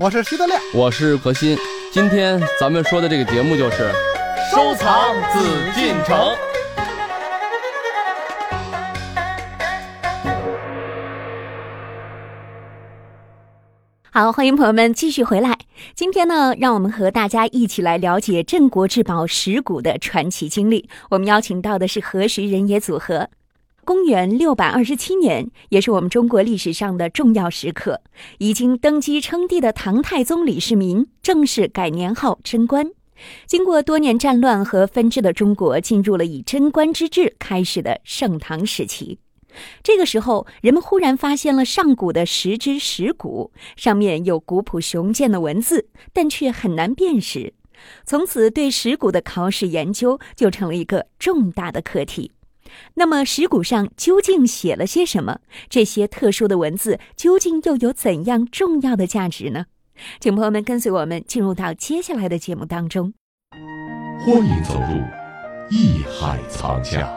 我是徐德亮，我是何鑫。今天咱们说的这个节目就是收藏紫禁城。好，欢迎朋友们继续回来。今天呢，让我们和大家一起来了解镇国之宝石鼓的传奇经历。我们邀请到的是何时人也组合。公元六百二十七年，也是我们中国历史上的重要时刻，已经登基称帝的唐太宗李世民正式改年号贞观。经过多年战乱和分治的中国，进入了以贞观之治开始的盛唐时期。这个时候，人们忽然发现了上古的石之石鼓，上面有古朴雄健的文字，但却很难辨识。从此，对石鼓的考史研究就成了一个重大的课题。那么，石鼓上究竟写了些什么？这些特殊的文字究竟又有怎样重要的价值呢？请朋友们跟随我们进入到接下来的节目当中。欢迎走入艺海藏家。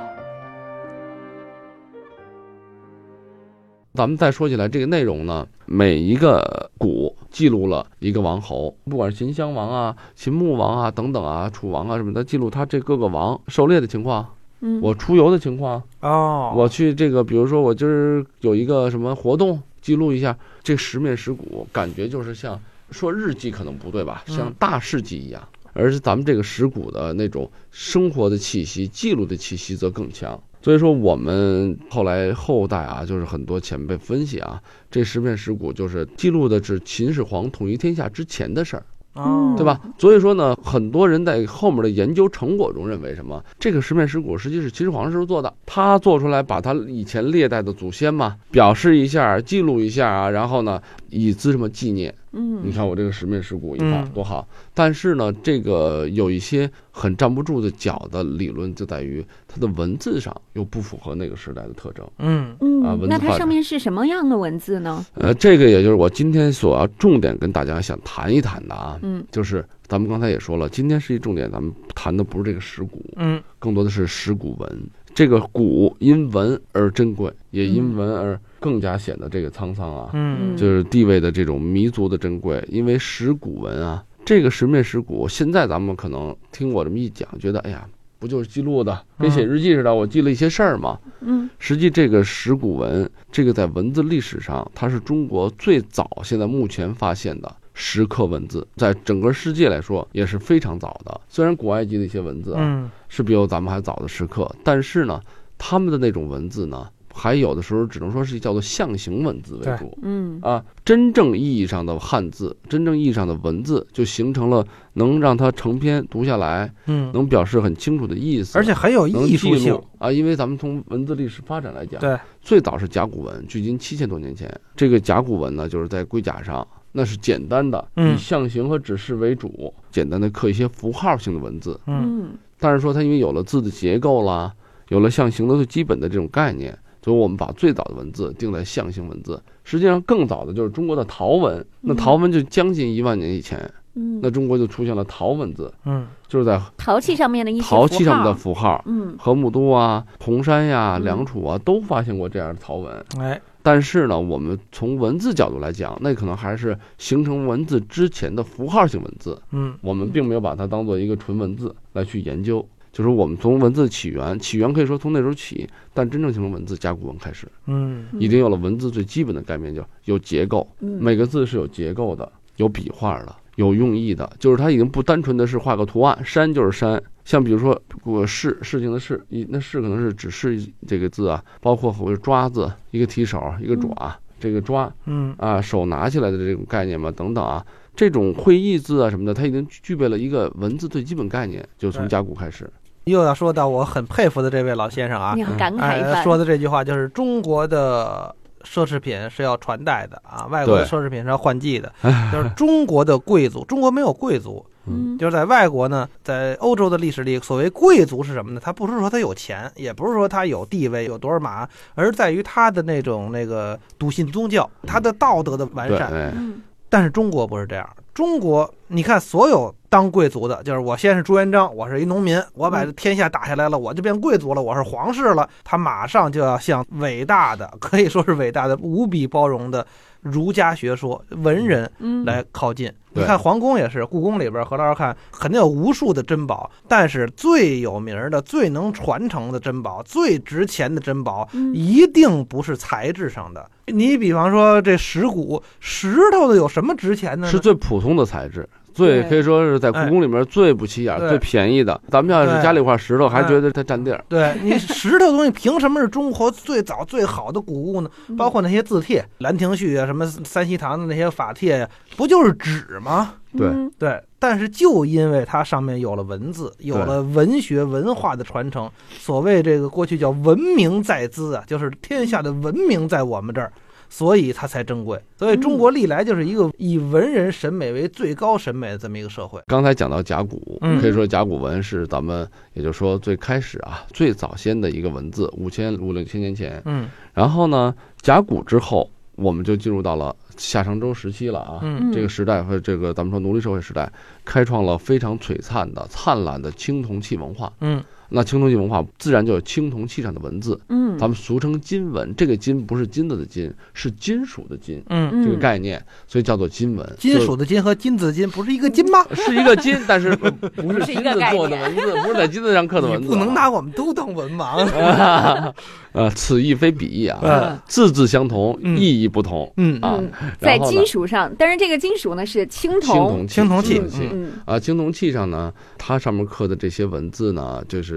咱们再说起来，这个内容呢，每一个鼓记录了一个王侯，不管是秦襄王啊、秦穆王啊等等啊、楚王啊什么的，记录他这各个王狩猎的情况，嗯，我出游的情况，哦，我去这个，比如说我今儿有一个什么活动，记录一下。这十面石鼓，感觉就是像说日记可能不对吧，像大事记一样，而是咱们这个石鼓的那种生活的气息、记录的气息则更强。所以说，我们后来后代啊，就是很多前辈分析啊，这十面石鼓就是记录的是秦始皇统一天下之前的事儿，哦，对吧？所以说呢，很多人在后面的研究成果中认为什么？这个十面石鼓实际是秦始皇时候做的，他做出来把他以前历代的祖先嘛，表示一下、记录一下啊，然后呢，以资什么纪念。嗯，你看我这个十面石鼓一放嗯多好，但是呢，这个有一些很站不住的脚的理论，就在于它的文字上又不符合那个时代的特征。嗯嗯，啊文字那它上面是什么样的文字呢？呃，这个也就是我今天所要重点跟大家想谈一谈的啊，嗯，就是咱们刚才也说了，今天是一重点，咱们谈的不是这个石鼓，嗯更多的是石鼓文。这个古因文而珍贵，也因文而更加显得这个沧桑啊，嗯就是地位的这种弥足的珍贵。因为石鼓文啊，这个十面石鼓，现在咱们可能听我这么一讲，觉得哎呀，不就是记录的，跟写日记似的，我记了一些事儿嘛。嗯实际这个石鼓文，这个在文字历史上，它是中国最早现在目前发现的石刻文字，在整个世界来说也是非常早的。虽然古埃及的一些文字啊，嗯是比咱们还早的石刻，但是呢，他们的那种文字呢，还有的时候只能说是叫做象形文字为主。嗯啊，真正意义上的汉字，真正意义上的文字，就形成了能让它成篇读下来，嗯，能表示很清楚的意思，而且很有能艺术性啊。因为咱们从文字历史发展来讲，对，最早是甲骨文，距今七千多年前。这个甲骨文呢，就是在龟甲上，那是简单的，嗯以象形和指示为主，简单的刻一些符号性的文字。嗯嗯但是说它因为有了字的结构啦，有了象形的最基本的这种概念，所以我们把最早的文字定在象形文字。实际上，更早的就是中国的陶文，那陶文就将近一万年以前，嗯，那中国就出现了陶文字，嗯就是在陶器上面的一些陶器上面的符号。嗯河姆渡啊、红山呀、嗯良渚啊，都发现过这样的陶文。哎但是呢，我们从文字角度来讲，那可能还是形成文字之前的符号性文字。嗯我们并没有把它当做一个纯文字来去研究。就是我们从文字起源，起源可以说从那时候起，但真正形成文字，甲骨文开始，嗯已经有了文字最基本的概念，叫有结构，嗯每个字是有结构的，有笔画的，有用意的，就是它已经不单纯的是画个图案，山就是山。像比如说我事事情的事，一那事可能是只是这个字啊，包括或者抓字，一个提手，一个爪，这个抓嗯啊，手拿起来的这种概念嘛，等等啊，这种会意字啊什么的，它已经具备了一个文字最基本概念，就从甲骨开始。又要说到我很佩服的这位老先生啊你，要感慨一哎，番。说的这句话就是中国的奢侈品是要传代的啊，外国的奢侈品是要换季的，就是中国的贵族，中国没有贵族，嗯。就是在外国呢，在欧洲的历史里，所谓贵族是什么呢？他不是说他有钱，也不是说他有地位、有多少马，而在于他的那种那个笃信宗教，他的道德的完，善。哎嗯。但是中国不是这样，中国你看，所有当贵族的，就是我先是朱元璋，我是一农民，我把天下打下来了，我就变贵族了，我是皇室了，他马上就要向伟大的，可以说是伟大的、无比包容的儒家学说、文人嗯来靠近。你看皇宫也是，故宫里边何老师看肯定有无数的珍宝，但是最有名的、最能传承的珍宝、最值钱的珍宝，嗯一定不是材质上的。你比方说这石鼓，石头的有什么值钱的呢？是最普通的材质，最可以说是在故宫里面最不起眼、对最便宜的。咱们要是家里一块石头，还哎觉得它占地儿。对你石头东西，凭什么是中国最早最好的古物呢？包括那些字帖，《兰亭序》啊，什么三希堂的那些法帖呀，不就是纸吗？对嗯对，但是就因为它上面有了文字，有了文学文化的传承，所谓这个过去叫文明在兹啊，就是天下的文明在我们这儿，所以它才珍贵。所以中国历来就是一个以文人审美为最高审美的这么一个社会。刚才讲到甲骨，嗯可以说甲骨文是咱们也就是说最开始啊最早先的一个文字，五千五六千年前。嗯然后呢，甲骨之后，我们就进入到了夏商周时期了啊。嗯这个时代和这个咱们说奴隶社会时代，开创了非常璀璨的、灿烂的青铜器文化。嗯那青铜器文化自然就有青铜器上的文字，嗯，咱们俗称金文。这个金不是金子的金，是金属的金嗯，嗯这个概念，所以叫做金文。金属的金和金子金不是一个金吗？是一个金，但是呃 不是是一个金子做的文字，不是在金子上刻的文字不能拿我们都当文盲。呃，此意非彼意啊，嗯字字相同，嗯意义不同嗯啊嗯。在金属上，但是这个金属呢是青青铜，青铜器青铜器嗯啊，青铜器上呢，它上面刻的这些文字呢，就是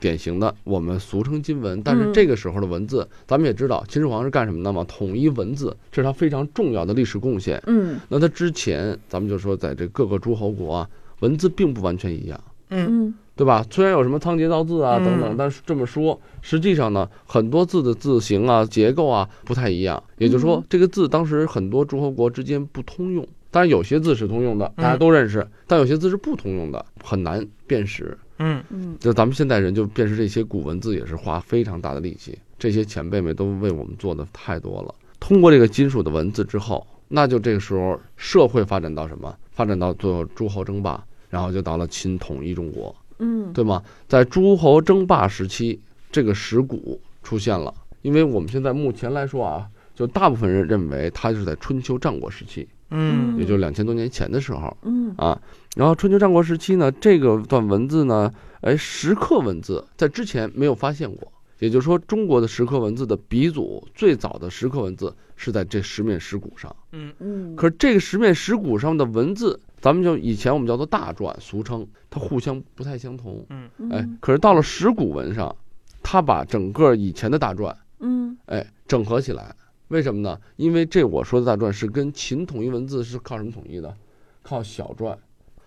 典型的我们俗称金文。但是嗯这个时候的文字，咱们也知道，秦始皇是干什么的嘛？统一文字，这是他非常重要的历史贡献。嗯那他之前，咱们就说，在这各个诸侯国啊，文字并不完全一样。嗯嗯对吧？虽然有什么仓颉造字啊嗯等等，但是这么说，实际上呢，很多字的字形啊、结构啊不太一样。也就是说嗯，这个字当时很多诸侯国之间不通用。当然，有些字是通用的，嗯大家都认识，但有些字是不通用的，很难辨识。嗯嗯就咱们现代人就辨识这些古文字，也是花非常大的力气。这些前辈们都为我们做的太多了。通过这个金属的文字之后，那就这个时候社会发展到什么？发展到最后诸侯争霸，然后就到了秦统一中国。嗯，对吗？在诸侯争霸时期，这个石鼓出现了。因为我们现在目前来说啊，就大部分人认为它就是在春秋战国时期，嗯也就两千多年前的时候嗯啊。然后春秋战国时期呢，这个段文字呢，哎，石刻文字在之前没有发现过。也就是说，中国的石刻文字的鼻祖最早的石刻文字是在这十面石鼓上。嗯嗯，可是这个十面石鼓上的文字，咱们就以前我们叫做大篆，俗称它互相不太相同。嗯哎，可是到了石鼓文上，它把整个以前的大篆，嗯哎，整合起来。为什么呢？因为这我说的大篆是跟秦统一文字是靠什么统一的？靠小篆。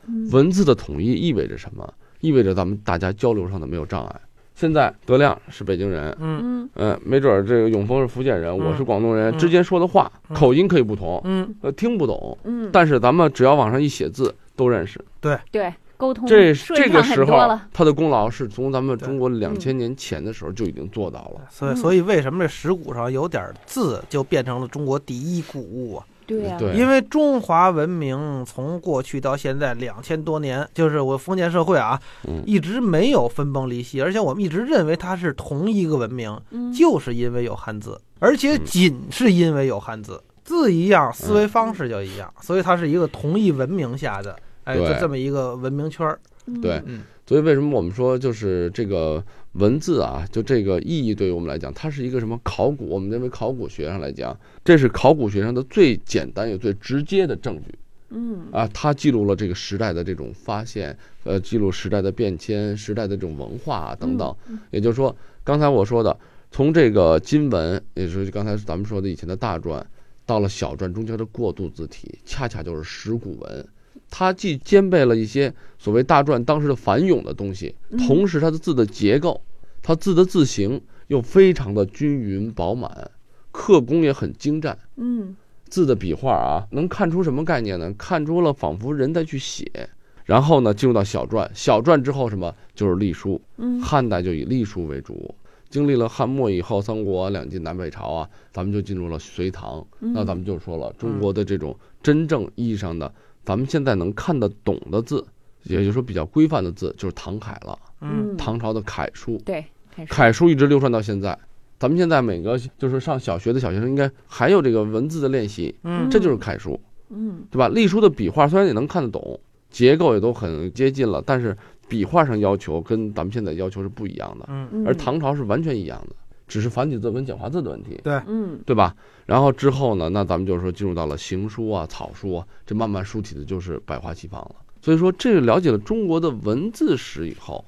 嗯。文字的统一意味着什么？意味着咱们大家交流上的没有障碍。现在德亮是北京人，嗯。嗯。呃，没准儿这个永丰是福建人，我是广东人，嗯。之间说的话嗯。口音可以不同，嗯。呃，听不懂，嗯，但是咱们只要往上一写字都认识。对。对沟通这这个时候他的功劳是从咱们中国两嗯千年前的时候就已经做到了。所以嗯。所以为什么这石鼓上有点字就变成了中国第一古物啊？对呀，对。因为中华文明从过去到现在两千多年，就是我封建社会啊，嗯。一直没有分崩离析，而且我们一直认为它是同一个文明，嗯。就是因为有汉字，而且仅是因为有汉字，字一样，思维方式就一样，所以它是一个同一文明下的，哎，就这么一个文明圈儿。对。嗯所以为什么我们说就是这个文字啊，就这个意义对于我们来讲，它是一个什么考古？我们认为考古学上来讲，这是考古学上的最简单也最直接的证据嗯啊。它记录了这个时代的这种发现，呃，记录时代的变迁、时代的这种文化啊等等。嗯也就是说，刚才我说的，从这个金文，也就是刚才咱们说的以前的大篆，到了小篆中间的过渡字体，恰恰就是石鼓文。它既兼备了一些所谓大篆当时的繁咏的东西，嗯同时它的字的结构，它字的字形又非常的均匀饱满，刻工也很精湛。嗯字的笔画啊，能看出什么概念呢？看出了仿佛人在去写。然后呢，进入到小篆，小篆之后什么就是隶书。嗯汉代就以隶书为主，经历了汉末以后，三国两晋南北朝啊，咱们就进入了隋唐。嗯那咱们就说了，中国的这种真正意义上的，咱们现在能看得懂的字，也就是说比较规范的字，就是唐楷了。嗯。唐朝的楷书，对楷书。一直流传到现在，咱们现在每个就是上小学的小学生应该还有这个文字的练习，嗯。这就是楷书，嗯。对吧？隶书的笔画虽然也能看得懂，结构也都很接近了，但是笔画上要求跟咱们现在要求是不一样的，嗯。嗯，而唐朝是完全一样的，只是繁体字跟简化字的问题。对嗯对吧？然后之后呢，那咱们就是说进入到了行书啊、草书啊，这慢慢书体的就是百花齐放了。所以说，这个了解了中国的文字史以后，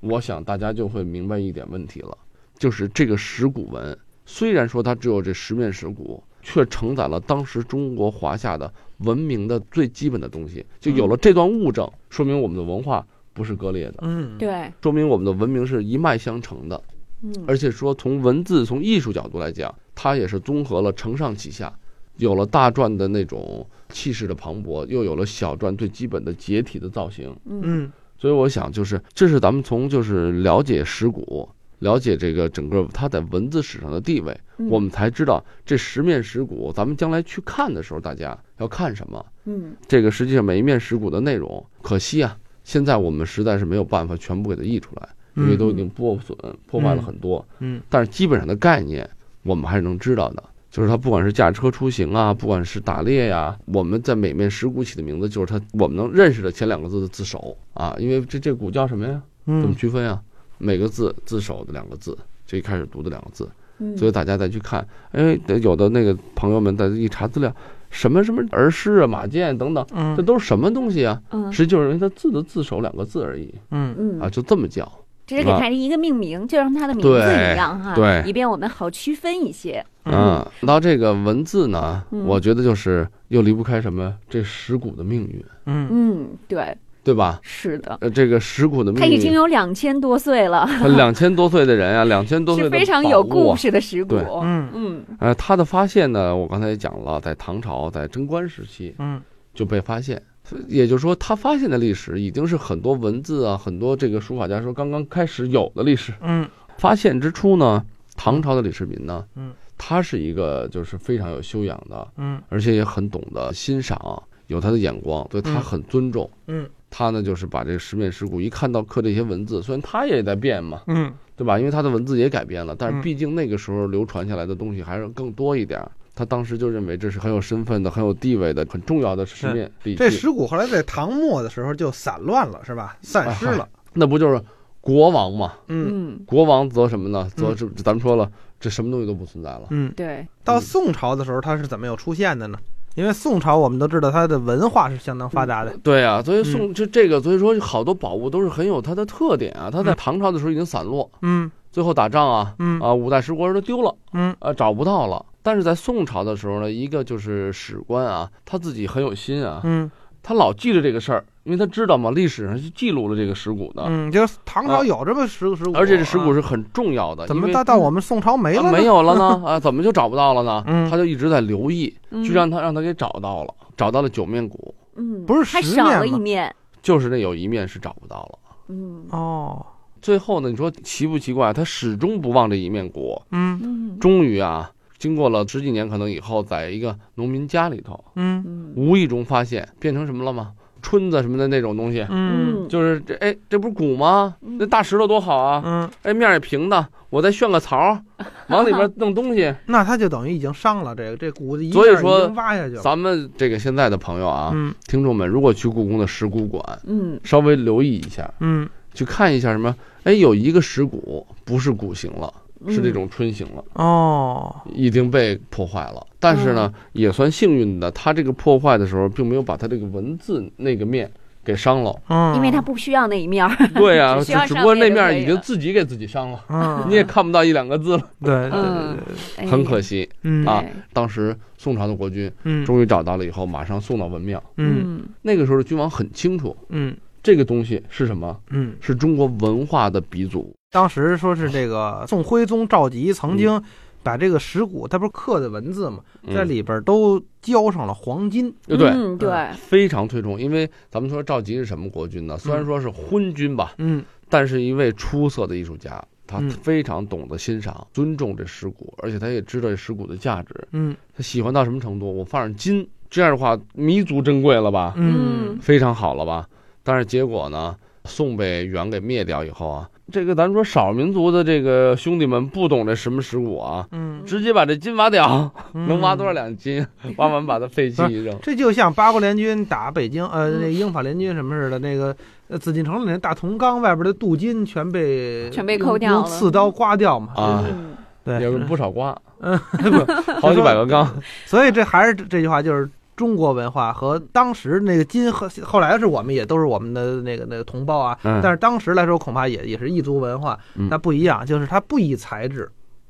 我想大家就会明白一点问题了，就是这个石鼓文虽然说它只有这十面石鼓，却承载了当时中国华夏的文明的最基本的东西，就有了这段物证，说明我们的文化不是割裂的，嗯，对，说明我们的文明是一脉相承的。嗯。而且说从文字、从艺术角度来讲，它也是综合了承上启下，有了大篆的那种气势的磅礴，又有了小篆最基本的结体的造型。嗯。嗯。所以我想，就是这是咱们从就是了解石鼓，了解这个整个它在文字史上的地位，嗯。我们才知道这十面石鼓，咱们将来去看的时候，大家要看什么。嗯。这个实际上每一面石鼓的内容，可惜啊，现在我们实在是没有办法全部给它译出来，因为都已经破损破坏了很多。嗯但是基本上的概念我们还是能知道的，就是它不管是驾车出行啊，不管是打猎呀、我们在每面石鼓起的名字就是它我们能认识的前两个字的字首啊，因为这这鼓叫什么呀？怎么嗯区分呀？每个字字首的两个字，就一开始读的两个字，嗯，所以大家再去看，哎，有的那个朋友们在一查资料，什么什么儿诗啊、马剑等等，这嗯都是什么东西啊？嗯实际就是因为它字的字首两个字而已嗯嗯啊，就这么叫。只是给它一个命名，就让它的名字一样哈，对以便我们好区分一些。嗯，到这个文字呢，嗯我觉得就是又离不开什么这石鼓的命运，嗯嗯，对，对吧？是的，呃，这个石鼓的命运，他已经，有两千多岁了，他 两千多岁的人啊，两千多岁的是非常有故事的石鼓。嗯嗯呃，他的发现呢，我刚才也讲了，在唐朝，在贞观时期嗯就被发现，也就是说，他发现的历史已经是很多文字啊，很多这个书法家说刚刚开始有的历史。嗯发现之初呢，唐朝的李世民呢，嗯，他是一个就是非常有修养的，嗯而且也很懂得欣赏，有他的眼光，对他嗯很尊重。嗯他呢，就是把这个十面石鼓一看到刻这些文字，虽然他也在变嘛，嗯对吧？因为他的文字也改变了，但是嗯毕竟那个时候流传下来的东西还是更多一点儿。他当时就认为这是很有身份的、很有地位的、很重要的石面这。石鼓后来在唐末的时候就散乱了，是吧？散失了。那不就是国王嘛？嗯嗯，国王则什么呢？则嗯是咱们说了，这什么东西都不存在了。嗯，对，到宋朝的时候，它是怎么有出现的呢？因为宋朝我们都知道它的文化是相当发达的。对啊，所以嗯宋就这个，所以说好多宝物都是很有它的特点啊。它在嗯唐朝的时候已经散落，嗯最后打仗啊，嗯啊，五代十国都丢了，嗯啊，找不到了。但是在宋朝的时候呢，一个就是史官啊，他自己很有心啊，嗯他老记着这个事儿，因为他知道嘛，历史上是记录了这个石鼓的，嗯，就是唐朝有这么石石鼓，而且这石鼓啊是很重要的。怎么到到我们宋朝没了？啊没有了呢？啊，怎么就找不到了呢？嗯他就一直在留意，嗯就让他让他给找到了，找到了九面鼓，嗯，不是还少了十面吗一面。就是那有一面是找不到了。嗯哦，最后呢，你说奇不奇怪？他始终不忘这一面鼓，嗯嗯终于啊，经过了十几年，可能以后，在一个农民家里头，嗯嗯无意中发现变成什么了吗？春子什么的那种东西，嗯就是这哎，这不是鼓吗？嗯那大石头多好啊！嗯，哎，面儿也平的，我再炫个槽，往里边弄东西。那他就等于已经伤了这个这骨一所以说挖下去了。咱们这个现在的朋友啊，嗯听众们，如果去故宫的石鼓馆，嗯稍微留意一下，嗯去看一下什么？哎，有一个石鼓不是鼓形了，嗯，是这种春型了。哦，已经被破坏了，但是呢，也算幸运的，它这个破坏的时候，并没有把它这个文字那个面给伤了。嗯，因为它不需要那一面儿。对呀、只只不过那面已经自己给自己伤了，嗯，你也看不到一两个字了，对对对很可惜。嗯啊当时宋朝的国君嗯终于找到了以后，马上送到文庙。嗯嗯那个时候的君王很清楚，嗯这个东西是什么？嗯，是中国文化的鼻祖。当时说是这个宋徽宗赵佶曾经把这个石鼓，他不是刻的文字嘛，在嗯里边都浇上了黄金。对对，嗯对，非常推崇。因为咱们说赵佶是什么国君呢？虽然说是昏君吧，嗯但是一位出色的艺术家，他嗯非常懂得欣赏、尊重这石鼓，而且他也知道这石鼓的价值。嗯他喜欢到什么程度？我放上金，这样的话弥足珍贵了吧？嗯非常好了吧？但是结果呢，宋被元给灭掉以后啊，这个咱说少数民族的这个兄弟们不懂这什么石鼓啊，嗯，直接把这金挖掉，嗯能挖多少？两斤？挖完把它废弃一扔。这就像八国联军打北京，呃，嗯那英法联军什么似的，那个呃紫禁城里那大铜缸外边的镀金全被全被用抠掉了用刺刀刮掉嘛。啊嗯对，也不少刮，嗯，好几百个缸。所以这还是这句话，就是中国文化和当时那个金和后来是我们也都是我们的那个那个同胞啊，嗯但是当时来说恐怕也也是异族文化，那不一样，就是它不以材质，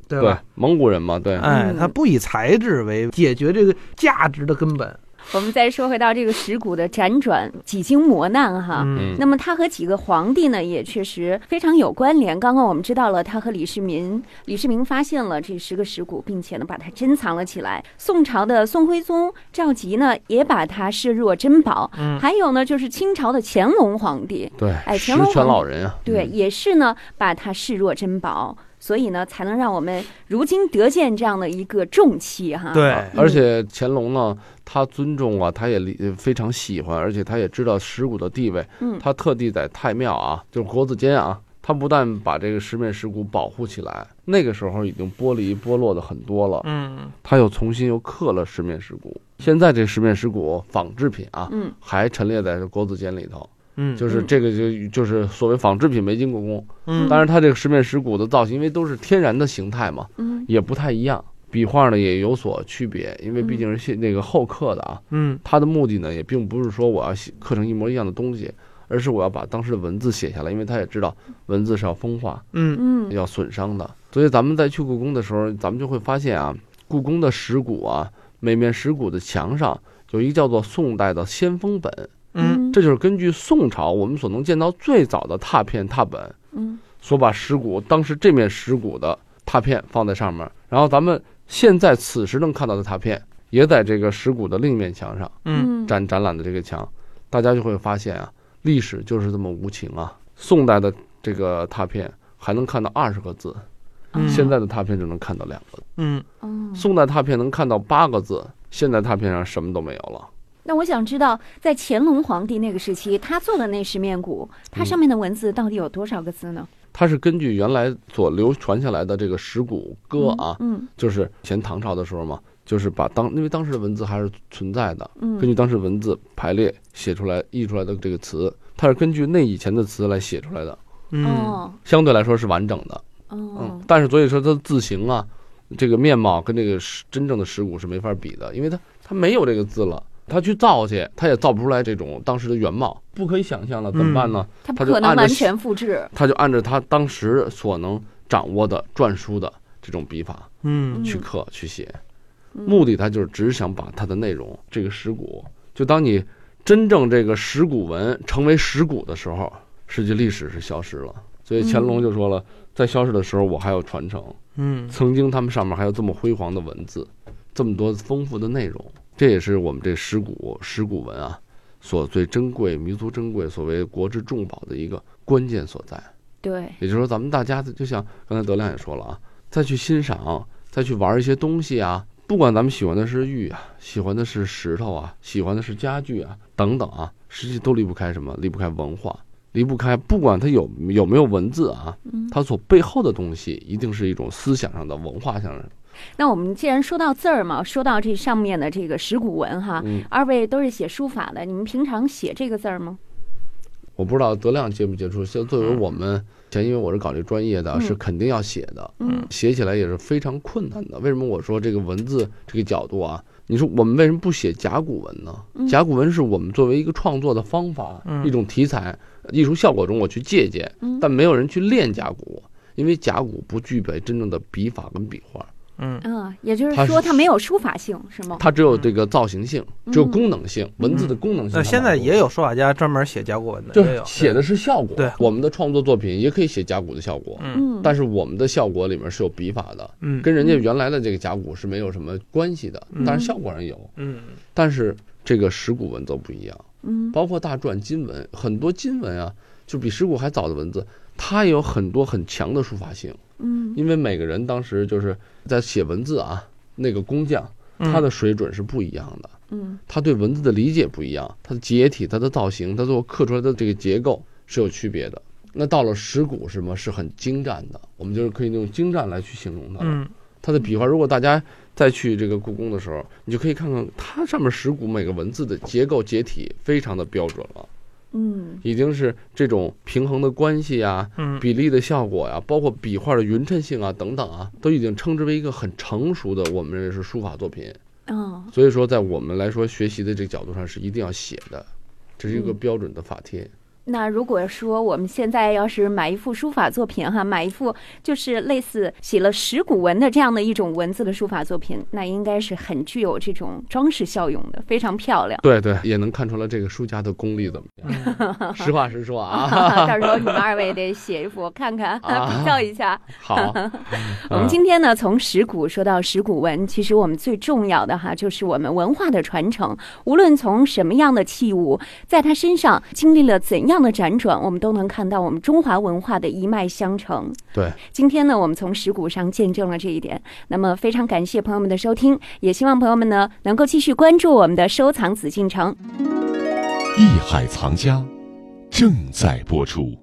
对对吧？，蒙古人嘛，对，哎嗯，它不以材质为解决这个价值的根本。我们再说回到这个石鼓的辗转几经磨难哈。嗯那么他和几个皇帝呢，也确实非常有关联。刚刚我们知道了，他和李世民，李世民发现了这十个石鼓，并且呢把它珍藏了起来。宋朝的宋徽宗赵佶呢，也把它视若珍宝。嗯还有呢，就是清朝的乾隆皇帝，对，哎乾隆老人啊，对，嗯也是呢把它视若珍宝。所以呢，才能让我们如今得见这样的一个重器哈。对啊而且乾隆呢，他尊重啊，他也非常喜欢，而且他也知道石鼓的地位，嗯他特地在太庙啊，就是国子监啊，他不但把这个十面石鼓保护起来，那个时候已经剥离剥落的很多了，嗯他又重新又刻了十面石鼓。现在这十面石鼓仿制品啊，嗯还陈列在国子监里头，嗯，就是这个就就是所谓仿制品没经过工。嗯当然，它这个十面石鼓的造型，因为都是天然的形态嘛，嗯也不太一样，笔画呢也有所区别，因为毕竟是现那个后刻的啊。嗯它的目的呢，也并不是说我要写刻成一模一样的东西，而是我要把当时的文字写下来，因为他也知道文字是要风化、嗯嗯要损伤的。所以咱们在去故宫的时候，咱们就会发现啊，故宫的石鼓啊，每面石鼓的墙上有一个叫做宋代的先锋本，嗯这就是根据宋朝我们所能见到最早的拓片拓本，嗯所把石鼓当时这面石鼓的拓片放在上面，然后咱们现在此时能看到的拓片也在这个石鼓的另一面墙上嗯展展览的这个墙，大家就会发现啊，历史就是这么无情啊。宋代的这个拓片还能看到二十个字，嗯现在的拓片只能看到两个。嗯哦宋代拓片能看到八个字，现在拓片上什么都没有了。那我想知道，在乾隆皇帝那个时期，他做的那十面鼓，它上面的文字到底有多少个字呢？它是根据原来所流传下来的这个石鼓歌啊，嗯就是前唐朝的时候嘛，就是把当因为当时的文字还是存在的，嗯根据当时文字排列写出来译出来的这个词，它是根据那以前的词来写出来的，嗯哦相对来说是完整的。哦嗯，但是所以说它的字形啊，这个面貌跟这个真正的石鼓是没法比的，因为它它没有这个字了。他去造去，他也造不出来这种当时的原貌，不可以想象了，怎么办呢？它不他就可能完全复制。他就按照他当时所能掌握的篆书的这种笔法嗯。去刻去写，嗯。目的他就是只是想把他的内容这个石鼓，就当你真正这个石鼓文成为石鼓的时候，实际历史是消失了。所以乾隆就说了，在消失的时候我还有传承，嗯。曾经他们上面还有这么辉煌的文字，这么多丰富的内容，这也是我们这石鼓石鼓文啊所最珍贵、弥足珍贵、所谓国之重宝的一个关键所在。对，也就是说，咱们大家就像刚才德亮也说了啊，再去欣赏，再去玩一些东西啊，不管咱们喜欢的是玉啊，喜欢的是石头啊，喜欢的是家具啊等等啊，实际都离不开什么？离不开文化，离不开不管它有有没有文字啊，嗯它所背后的东西一定是一种思想上的、文化上的。那我们既然说到字儿嘛，说到这上面的这个石鼓文哈，嗯，二位都是写书法的，你们平常写这个字儿吗？我不知道德亮接不接触，像作为我们前，因为我是搞这专业的，嗯是肯定要写的。嗯写起来也是非常困难的。为什么我说这个文字这个角度啊？你说我们为什么不写甲骨文呢？嗯甲骨文是我们作为一个创作的方法，嗯一种题材、艺术效果中我去借鉴，嗯但没有人去练甲骨，因为甲骨不具备真正的笔法跟笔画，嗯。啊，也就是说它没有书法性，是吗？它只有这个造型性，嗯只有功能性，文字的功能性那现在也有书法家专门写甲骨文的，就是写的是效果。对。我们的创作作品也可以写甲骨的效果，嗯。嗯，但是我们的效果里面是有笔法的，嗯。跟人家原来的这个甲骨是没有什么关系的，嗯。当然效果上有。嗯。但是这个石鼓文则不一样，嗯包括大篆金文，很多金文啊，就比石鼓还早的文字，它也有很多很强的书法性。嗯因为每个人当时就是在写文字啊，那个工匠嗯他的水准是不一样的，嗯他对文字的理解不一样，他的结体、他的造型、他最后刻出来的这个结构是有区别的。那到了石鼓什么是很精湛的，我们就是可以用精湛来去形容它的。嗯它的笔画，如果大家再去这个故宫的时候，你就可以看看它上面石鼓每个文字的结构结体非常的标准了，嗯已经是这种平衡的关系啊、嗯比例的效果呀、包括笔画的匀称性啊等等啊，都已经称之为一个很成熟的我们认为是书法作品。哦所以说，在我们来说学习的这个角度上是一定要写的，这是一个嗯标准的法帖。那如果说我们现在要是买一幅书法作品哈，买一幅就是类似写了石鼓文的这样的一种文字的书法作品，那应该是很具有这种装饰效用的，非常漂亮。对对，也能看出来这个书家的功力怎么样。实话实说啊，到时候你们二位得写一幅我看看，啊比较一下。好，我们今天呢，从石鼓说到石鼓文，其实我们最重要的哈，就是我们文化的传承。无论从什么样的器物，在它身上经历了怎样的辗转，我们都能看到我们中华文化的一脉相承。对，今天呢，我们从石鼓上见证了这一点。那么，非常感谢朋友们的收听，也希望朋友们呢能够继续关注我们的收藏紫禁城。艺海藏家正在播出。